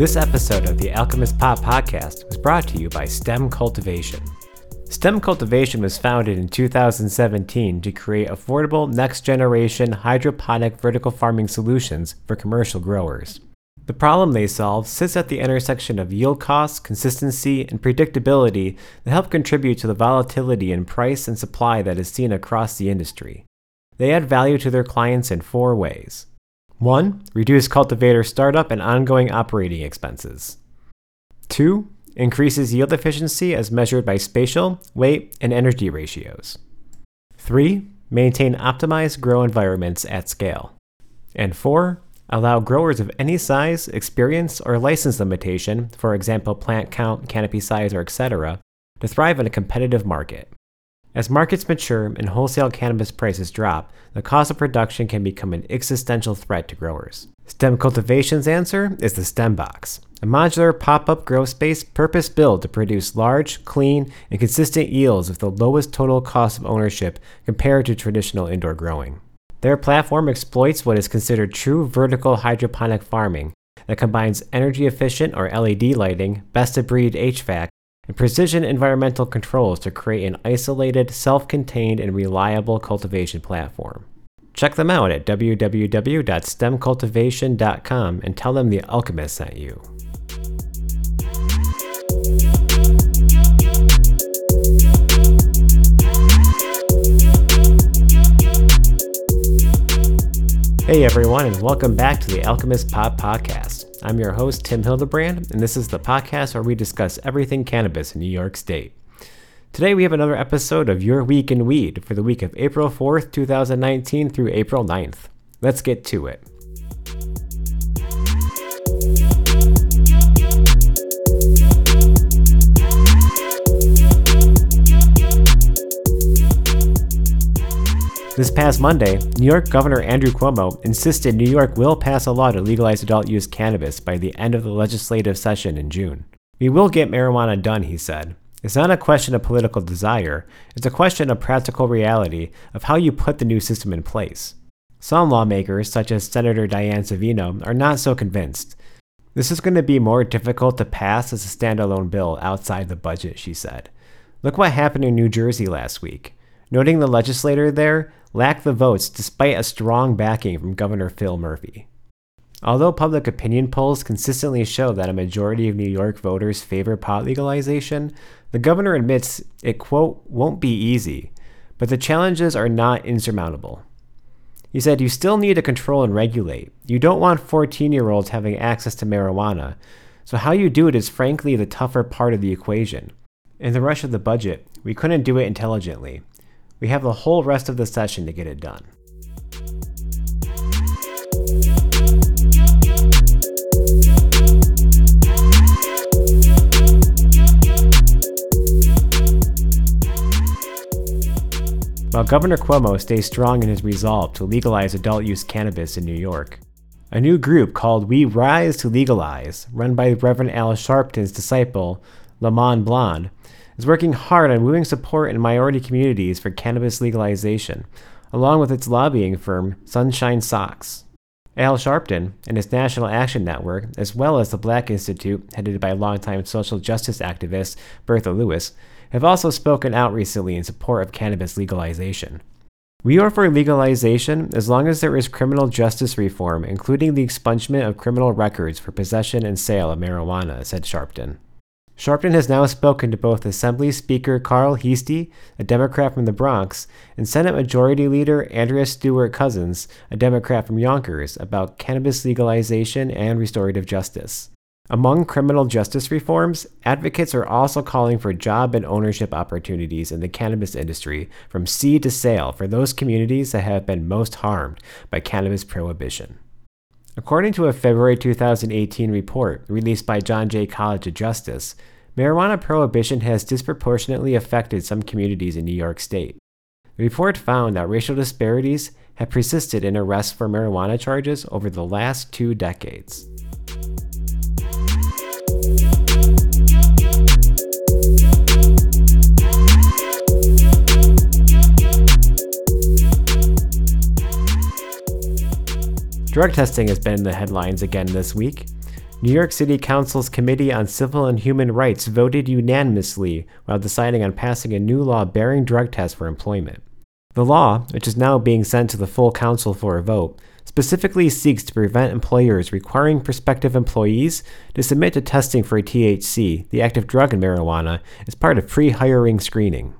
This episode of the Alchemist Pot podcast was brought to you by STEM Cultivation. STEM Cultivation was founded in 2017 to create affordable next generation hydroponic vertical farming solutions for commercial growers. The problem they solve sits at the intersection of yield costs, consistency, and predictability that help contribute to the volatility in price and supply that is seen across the industry. They add value to their clients in four ways. 1. Reduce cultivator startup and ongoing operating expenses. 2. Increases yield efficiency as measured by spatial, weight, and energy ratios. 3. Maintain optimized grow environments at scale. And 4 allow growers of any size, experience, or license limitation, for example, plant count, canopy size, or etc., to thrive in a competitive market. As markets mature and wholesale cannabis prices drop, the cost of production can become an existential threat to growers. STEM Cultivation's answer is the STEM Box, a modular pop up grow space purpose built to produce large, clean, and consistent yields with the lowest total cost of ownership compared to traditional indoor growing. Their platform exploits what is considered true vertical hydroponic farming that combines energy efficient or LED lighting, best of breed HVAC, and precision environmental controls to create an isolated, self contained, and reliable cultivation platform. Check them out at www.stemcultivation.com and tell them the Alchemist sent you. Hey everyone, and welcome back to the Alchemist Pot Podcast. I'm your host, Tim Hildebrand, and this is the podcast where we discuss everything cannabis in New York State. Today we have another episode of Your Week in Weed for the week of April 4th, 2019 through April 9th. Let's get to it. This past Monday, New York Governor Andrew Cuomo insisted New York will pass a law to legalize adult use cannabis by the end of the legislative session in June. We will get marijuana done, he said. It's not a question of political desire, it's a question of practical reality of how you put the new system in place. Some lawmakers, such as Senator Diane Savino, are not so convinced. This is going to be more difficult to pass as a standalone bill outside the budget, she said. Look what happened in New Jersey last week. Noting the legislator there lacked the votes despite a strong backing from Governor Phil Murphy. Although public opinion polls consistently show that a majority of New York voters favor pot legalization, the governor admits it, quote, won't be easy, but the challenges are not insurmountable. He said, You still need to control and regulate. You don't want 14 year olds having access to marijuana, so how you do it is frankly the tougher part of the equation. In the rush of the budget, we couldn't do it intelligently. We have the whole rest of the session to get it done. While Governor Cuomo stays strong in his resolve to legalize adult use cannabis in New York, a new group called We Rise to Legalize, run by Reverend Al Sharpton's disciple, Lamont Blond, is working hard on wooing support in minority communities for cannabis legalization, along with its lobbying firm, Sunshine Sachs. Al Sharpton and his National Action Network, as well as the Black Institute, headed by longtime social justice activist Bertha Lewis, have also spoken out recently in support of cannabis legalization. We are for legalization as long as there is criminal justice reform, including the expungement of criminal records for possession and sale of marijuana, said Sharpton. Sharpton has now spoken to both Assembly Speaker Carl Heastie, a Democrat from the Bronx, and Senate Majority Leader Andrea Stewart Cousins, a Democrat from Yonkers, about cannabis legalization and restorative justice. Among criminal justice reforms, advocates are also calling for job and ownership opportunities in the cannabis industry from seed to sale for those communities that have been most harmed by cannabis prohibition. According to a February 2018 report released by John Jay College of Justice, marijuana prohibition has disproportionately affected some communities in New York State. The report found that racial disparities have persisted in arrests for marijuana charges over the last two decades. Drug testing has been in the headlines again this week. New York City Council's Committee on Civil and Human Rights voted unanimously while deciding on passing a new law barring drug tests for employment. The law, which is now being sent to the full council for a vote, specifically seeks to prevent employers requiring prospective employees to submit to testing for THC, the active drug in marijuana, as part of pre hiring screening.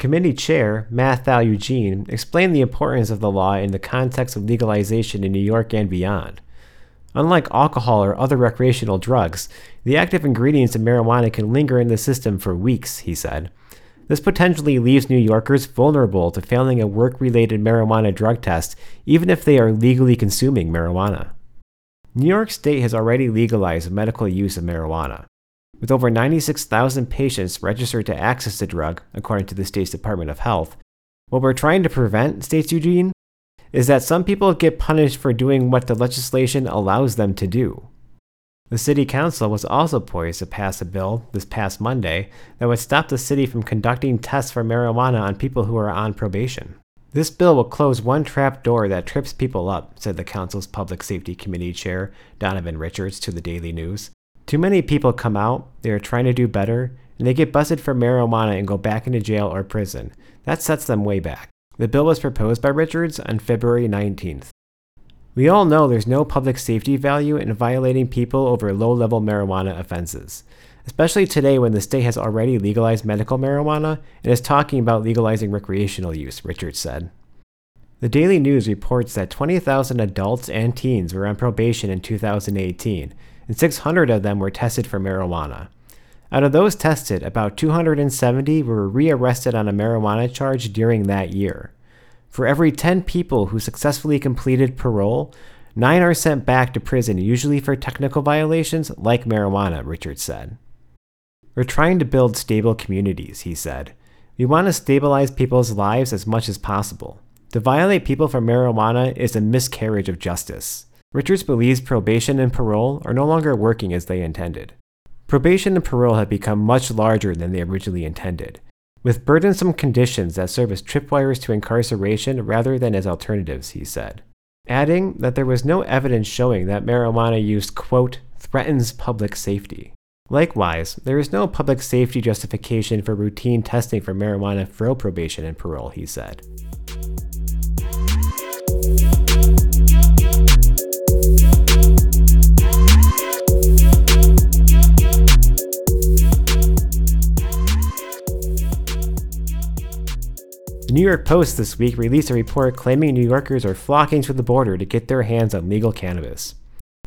Committee Chair Mathieu Eugene explained the importance of the law in the context of legalization in New York and beyond. Unlike alcohol or other recreational drugs, the active ingredients in marijuana can linger in the system for weeks, he said. This potentially leaves New Yorkers vulnerable to failing a work related marijuana drug test, even if they are legally consuming marijuana. New York State has already legalized medical use of marijuana. With over 96,000 patients registered to access the drug, according to the state's Department of Health, what we're trying to prevent, states Eugene, is that some people get punished for doing what the legislation allows them to do. The City Council was also poised to pass a bill this past Monday that would stop the city from conducting tests for marijuana on people who are on probation. This bill will close one trap door that trips people up, said the Council's Public Safety Committee Chair, Donovan Richards, to the Daily News. Too many people come out, they are trying to do better, and they get busted for marijuana and go back into jail or prison. That sets them way back. The bill was proposed by Richards on February 19th. We all know there's no public safety value in violating people over low level marijuana offenses, especially today when the state has already legalized medical marijuana and is talking about legalizing recreational use, Richards said. The Daily News reports that 20,000 adults and teens were on probation in 2018, and 600 of them were tested for marijuana. Out of those tested, about 270 were rearrested on a marijuana charge during that year. For every 10 people who successfully completed parole, 9 are sent back to prison, usually for technical violations like marijuana, Richard said. We're trying to build stable communities, he said. We want to stabilize people's lives as much as possible. To violate people for marijuana is a miscarriage of justice. Richards believes probation and parole are no longer working as they intended. Probation and parole have become much larger than they originally intended, with burdensome conditions that serve as tripwires to incarceration rather than as alternatives, he said, adding that there was no evidence showing that marijuana use, quote, threatens public safety. Likewise, there is no public safety justification for routine testing for marijuana for probation and parole, he said. The New York Post this week released a report claiming New Yorkers are flocking to the border to get their hands on legal cannabis.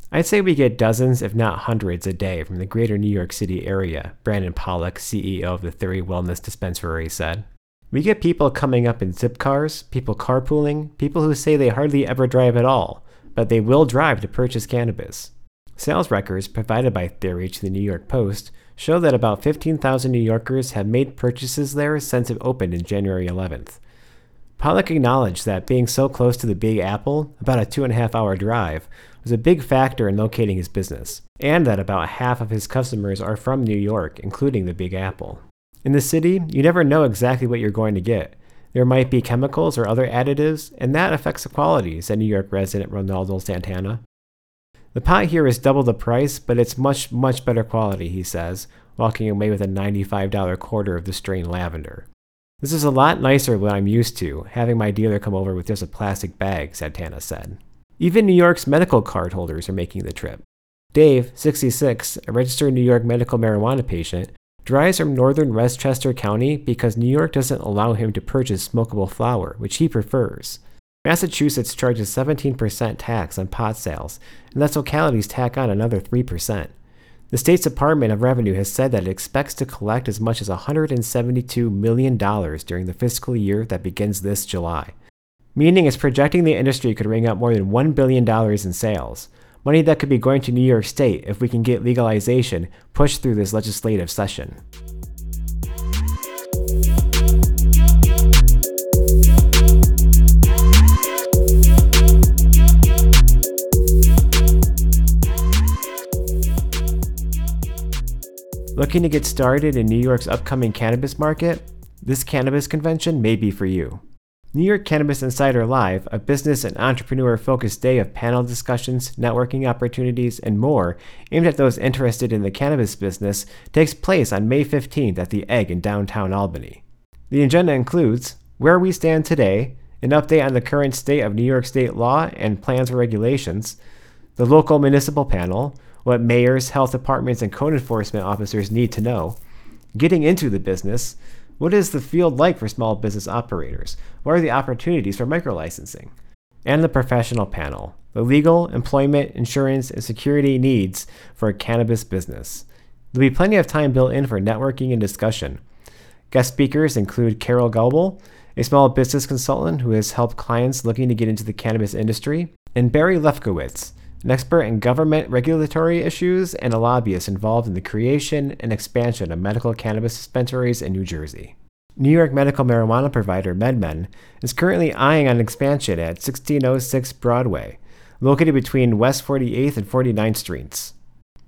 I'd say we get dozens, if not hundreds, a day from the greater New York City area, Brandon Pollock, CEO of the Theory Wellness Dispensary, said. We get people coming up in zip cars, people carpooling, people who say they hardly ever drive at all, but they will drive to purchase cannabis. Sales records provided by Theory to the New York Post show that about 15,000 New Yorkers have made purchases there since it opened in January 11th. Pollock acknowledged that being so close to the Big Apple, about a two and a half hour drive, was a big factor in locating his business, and that about half of his customers are from New York, including the Big Apple. In the city, you never know exactly what you're going to get. There might be chemicals or other additives, and that affects the quality, said New York resident Ronaldo Santana. The pot here is double the price, but it's much, much better quality, he says, walking away with a $95 quarter of the strain lavender. This is a lot nicer than I'm used to, having my dealer come over with just a plastic bag, Santana said. Even New York's medical card holders are making the trip. Dave, 66, a registered New York medical marijuana patient, drives from northern Westchester County because New York doesn't allow him to purchase smokable flower, which he prefers. Massachusetts charges 17% tax on pot sales, and lets localities tack on another 3%. The state's Department of Revenue has said that it expects to collect as much as $172 million during the fiscal year that begins this July, meaning it's projecting the industry could ring up more than $1 billion in sales, money that could be going to New York State if we can get legalization pushed through this legislative session. Looking to get started in New York's upcoming cannabis market? This cannabis convention may be for you. New York Cannabis Insider Live, a business and entrepreneur focused day of panel discussions, networking opportunities, and more aimed at those interested in the cannabis business, takes place on May 15th at the Egg in downtown Albany. The agenda includes where we stand today, an update on the current state of New York state law and plans or regulations, the local municipal panel, what mayors, health departments, and code enforcement officers need to know, getting into the business, what is the field like for small business operators? What are the opportunities for microlicensing? And the professional panel, the legal, employment, insurance, and security needs for a cannabis business. There'll be plenty of time built in for networking and discussion. Guest speakers include Carol Goebel, a small business consultant who has helped clients looking to get into the cannabis industry, and Barry Lefkowitz, an expert in government regulatory issues and a lobbyist involved in the creation and expansion of medical cannabis dispensaries in New Jersey. New York medical marijuana provider MedMen is currently eyeing an expansion at 1606 Broadway, located between West 48th and 49th Streets.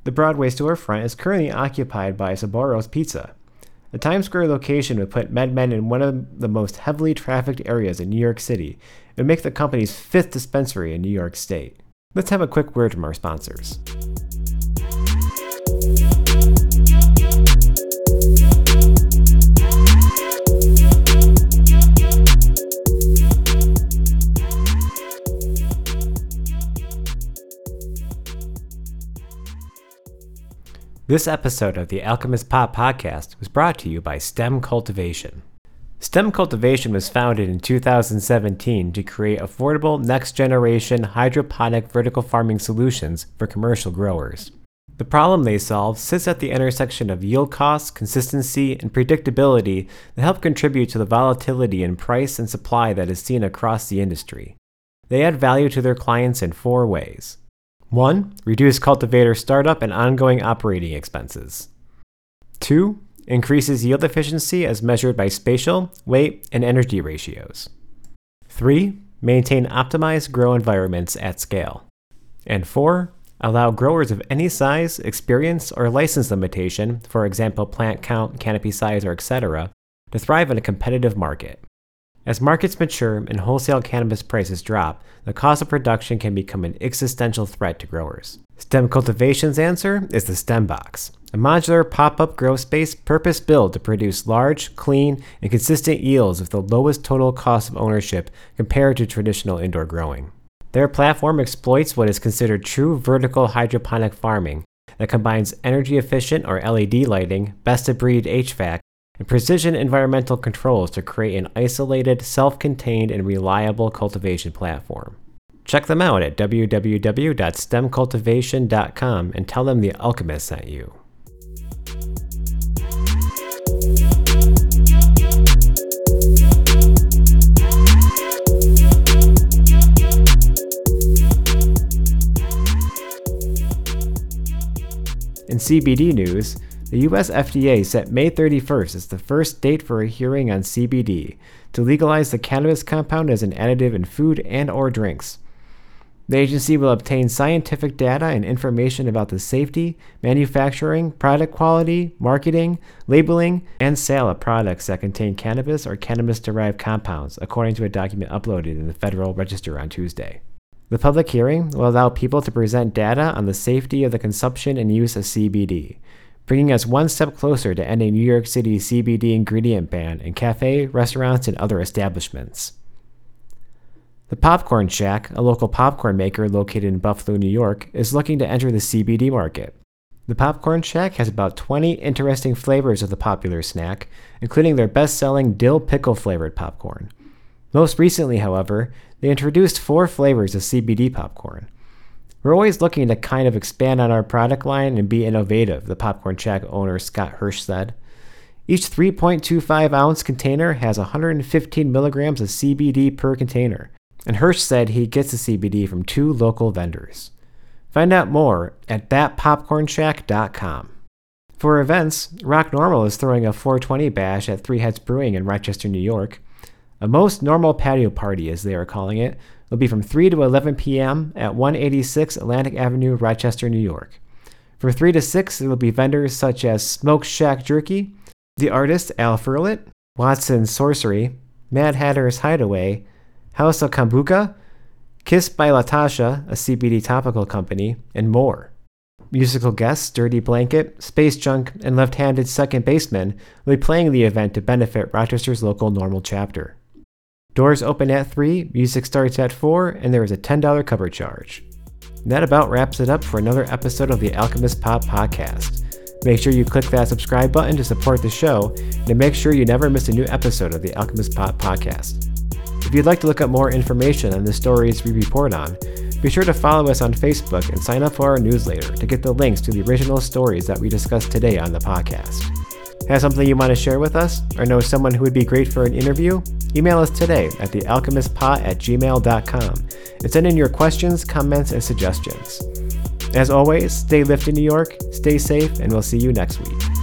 The Broadway storefront is currently occupied by Sbarro's Pizza. The Times Square location would put MedMen in one of the most heavily trafficked areas in New York City and would make the company's fifth dispensary in New York State. Let's have a quick word from our sponsors. This episode of the Alchemist Pot podcast was brought to you by STEM Cultivation. STEM Cultivation was founded in 2017 to create affordable next generation hydroponic vertical farming solutions for commercial growers. The problem they solve sits at the intersection of yield costs, consistency, and predictability that help contribute to the volatility in price and supply that is seen across the industry. They add value to their clients in four ways 1. Reduce cultivator startup and ongoing operating expenses. 2 increases yield efficiency as measured by spatial, weight, and energy ratios. 3. Maintain optimized grow environments at scale. And 4. Allow growers of any size, experience, or license limitation, for example, plant count, canopy size, or etc., to thrive in a competitive market. As markets mature and wholesale cannabis prices drop, the cost of production can become an existential threat to growers. STEM Cultivation's answer is the STEM Box, a modular pop up grow space purpose built to produce large, clean, and consistent yields with the lowest total cost of ownership compared to traditional indoor growing. Their platform exploits what is considered true vertical hydroponic farming that combines energy efficient or LED lighting, best of breed HVAC, and precision environmental controls to create an isolated, self contained, and reliable cultivation platform. Check them out at www.stemcultivation.com and tell them the alchemist sent you. In CBD news, the US FDA set May 31st as the first date for a hearing on CBD to legalize the cannabis compound as an additive in food and or drinks. The agency will obtain scientific data and information about the safety, manufacturing, product quality, marketing, labeling, and sale of products that contain cannabis or cannabis derived compounds, according to a document uploaded in the Federal Register on Tuesday. The public hearing will allow people to present data on the safety of the consumption and use of CBD, bringing us one step closer to ending New York City's CBD ingredient ban in cafe, restaurants, and other establishments. The Popcorn Shack, a local popcorn maker located in Buffalo, New York, is looking to enter the CBD market. The Popcorn Shack has about 20 interesting flavors of the popular snack, including their best selling dill pickle flavored popcorn. Most recently, however, they introduced four flavors of CBD popcorn. We're always looking to kind of expand on our product line and be innovative, the Popcorn Shack owner Scott Hirsch said. Each 3.25 ounce container has 115 milligrams of CBD per container, and Hirsch said he gets the CBD from two local vendors. Find out more at thatpopcornshack.com. For events, Roc NORML is throwing a 420 bash at Three Heads Brewing in Rochester, New York. A most normal patio party, as they are calling it, will be from 3 to 11 p.m. at 186 Atlantic Avenue, Rochester, New York. From 3 to 6, there will be vendors such as Smoke Shack Jerky, the artist Al Furlet, Watson Sorcery, Mad Hatter's Hideaway, House of Kombucha, Kiss by Latasha, a CBD topical company, and more. Musical guests Dirty Blanket, Space Junk, and Left Handed Second Baseman will be playing the event to benefit Rochester's local NORML chapter. Doors open at 3, music starts at 4, and there is a $10 cover charge. That about wraps it up for another episode of the Alchemist Pot Podcast. Make sure you click that subscribe button to support the show, and to make sure you never miss a new episode of the Alchemist Pot Podcast. If you'd like to look up more information on the stories we report on, be sure to follow us on Facebook and sign up for our newsletter to get the links to the original stories that we discussed today on the podcast. Have something you want to share with us, or know someone who would be great for an interview? Email us today at thealchemistpot at gmail.com and send in your questions, comments, and suggestions. As always, stay lifted, New York, stay safe, and we'll see you next week.